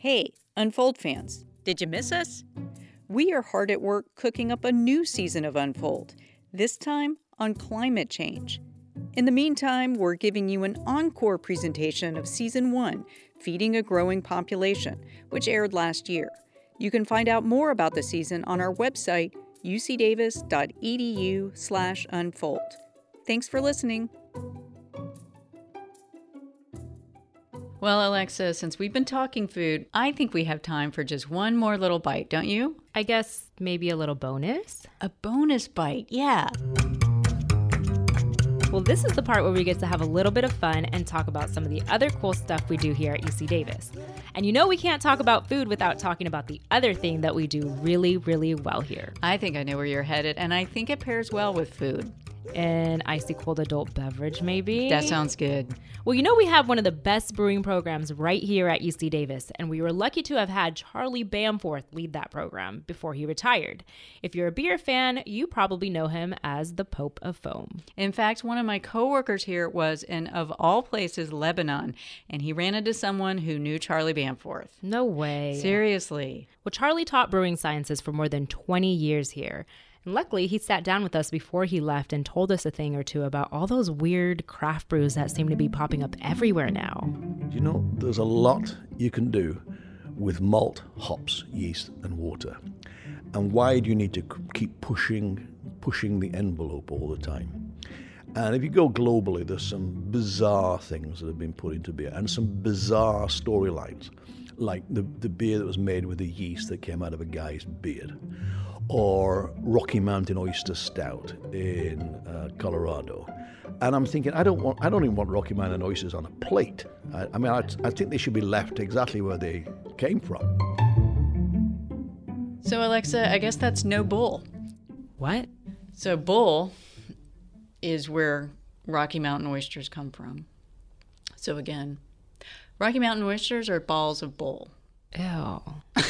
Hey, Unfold fans, did you miss us? We are hard at work cooking up a new season of Unfold, this time on climate change. In the meantime, we're giving you an encore presentation of Season 1, Feeding a Growing Population, which aired last year. You can find out more about the season on our website, ucdavis.edu/unfold. Thanks for listening. Well, Alexa, since we've been talking food, I think we have time for just one more little bite, don't you? I guess maybe a little bonus. A bonus bite, yeah. Well, this is the part where we get to have a little bit of fun and talk about some of the other cool stuff we do here at UC Davis. And you know, we can't talk about food without talking about the other thing that we do really, really well here. I think I know where you're headed, and I think it pairs well with food an icy cold adult beverage, maybe. That sounds good. Well, you know, we have one of the best brewing programs right here at UC Davis, and we were lucky to have had Charlie Bamforth lead that program before he retired. If you're a beer fan, you probably know him as the Pope of Foam. In fact, one of my coworkers here was in, of all places, Lebanon, and he ran into someone who knew Charlie Bamforth. No way. Seriously. Well, Charlie taught brewing sciences for more than 20 years here. And luckily, he sat down with us before he left and told us a thing or two about all those weird craft brews that seem to be popping up everywhere now. You know, there's a lot you can do with malt, hops, yeast, and water. And why do you need to keep pushing, pushing the envelope all the time? And if you go globally, there's some bizarre things that have been put into beer and some bizarre storylines, like the, the beer that was made with the yeast that came out of a guy's beard, or Rocky Mountain Oyster Stout in uh, Colorado. And I'm thinking, I don't want, I don't even want Rocky Mountain oysters on a plate. I, I mean, I, I think they should be left exactly where they came from. So, Alexa, I guess that's no bull. What? So, bull is where Rocky Mountain oysters come from. So, again, Rocky Mountain oysters are balls of bull. Ew.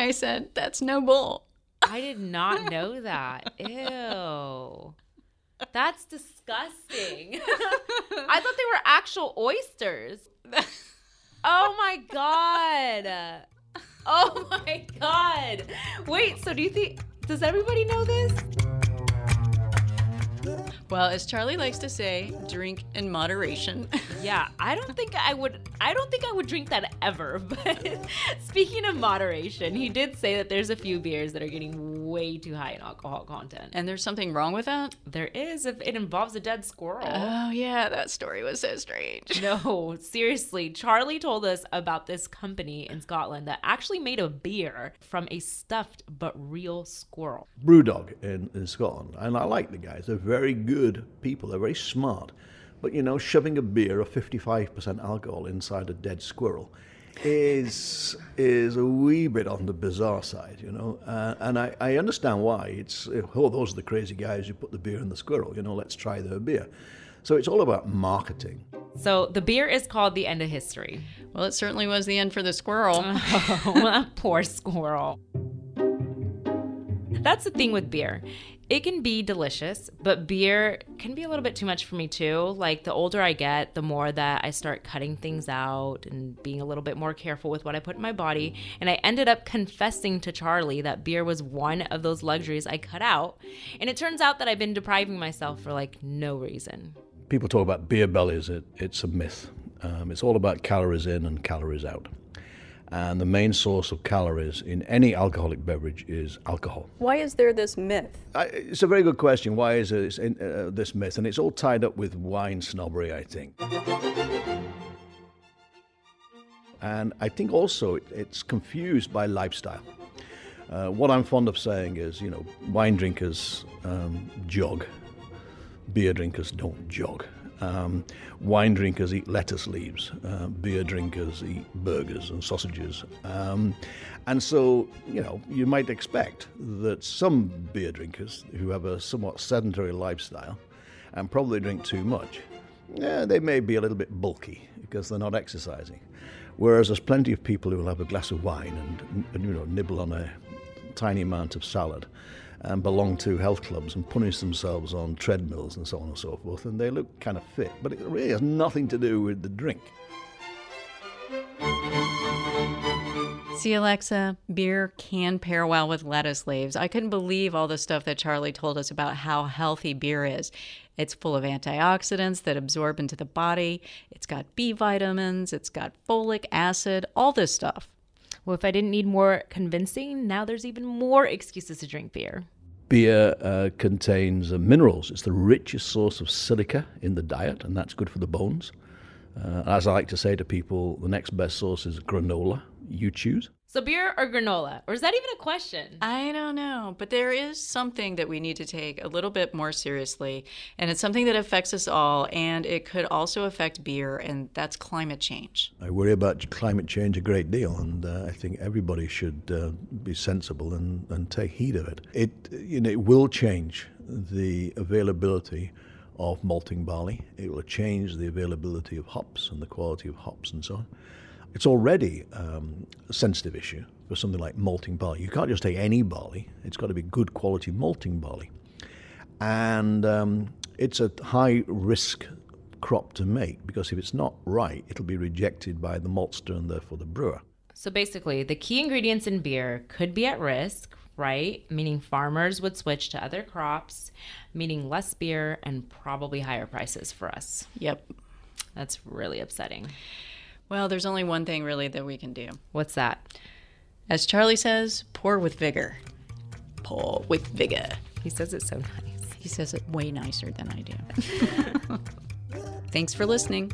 Why I said that's no bull. I did not know that. Ew. That's disgusting. I thought they were actual oysters. Oh my god. Oh my god. Wait, so do you think does everybody know this? Well, as Charlie likes to say, drink in moderation. yeah, I don't think I would I don't think I would drink that ever. But speaking of moderation, he did say that there's a few beers that are getting way too high in alcohol content. And there's something wrong with that? There is if it involves a dead squirrel. Oh, yeah, that story was so strange. No, seriously. Charlie told us about this company in Scotland that actually made a beer from a stuffed but real squirrel. Brewdog in, in Scotland. And I like the guys. They're very good people. They're very smart. But you know, shoving a beer of 55% alcohol inside a dead squirrel is is a wee bit on the bizarre side, you know. Uh, and I, I understand why. It's oh, those are the crazy guys who put the beer in the squirrel. You know, let's try their beer. So it's all about marketing. So the beer is called the end of history. Well, it certainly was the end for the squirrel. oh, poor squirrel. That's the thing with beer it can be delicious, but beer can be a little bit too much for me too. Like the older I get, the more that I start cutting things out and being a little bit more careful with what I put in my body. And I ended up confessing to Charlie that beer was one of those luxuries I cut out. And it turns out that I've been depriving myself for like no reason. People talk about beer bellies, it, it's a myth. Um, it's all about calories in and calories out and the main source of calories in any alcoholic beverage is alcohol. Why is there this myth? I, it's a very good question. Why is it, uh, this myth? And it's all tied up with wine snobbery, I think. And I think also it, it's confused by lifestyle. Uh, what I'm fond of saying is, you know, wine drinkers um, jog, beer drinkers don't jog. Um, wine drinkers eat lettuce leaves, uh, beer drinkers eat burgers and sausages. Um, and so, you know, you might expect that some beer drinkers who have a somewhat sedentary lifestyle and probably drink too much, yeah, they may be a little bit bulky because they're not exercising. Whereas there's plenty of people who will have a glass of wine and, and you know, nibble on a tiny amount of salad and belong to health clubs and punish themselves on treadmills and so on and so forth, and they look kind of fit. But it really has nothing to do with the drink. See, Alexa, beer can pair well with lettuce leaves. I couldn't believe all the stuff that Charlie told us about how healthy beer is. It's full of antioxidants that absorb into the body, it's got B vitamins, it's got folic acid, all this stuff. Well, if I didn't need more convincing, now there's even more excuses to drink beer. Beer uh, contains uh, minerals. It's the richest source of silica in the diet, and that's good for the bones. Uh, as I like to say to people, the next best source is granola. You choose. So, beer or granola? Or is that even a question? I don't know, but there is something that we need to take a little bit more seriously, and it's something that affects us all, and it could also affect beer, and that's climate change. I worry about climate change a great deal, and uh, I think everybody should uh, be sensible and, and take heed of it. It, you know, it will change the availability of malting barley. It will change the availability of hops and the quality of hops and so on. It's already um, a sensitive issue for something like malting barley. You can't just take any barley, it's got to be good quality malting barley. And um, it's a high risk crop to make because if it's not right, it'll be rejected by the maltster and therefore the brewer. So basically, the key ingredients in beer could be at risk, right? Meaning farmers would switch to other crops, meaning less beer and probably higher prices for us. Yep. That's really upsetting. Well, there's only one thing really that we can do. What's that? As Charlie says, pour with vigor. Pour with vigor. He says it so nice. He says it way nicer than I do. Thanks for listening.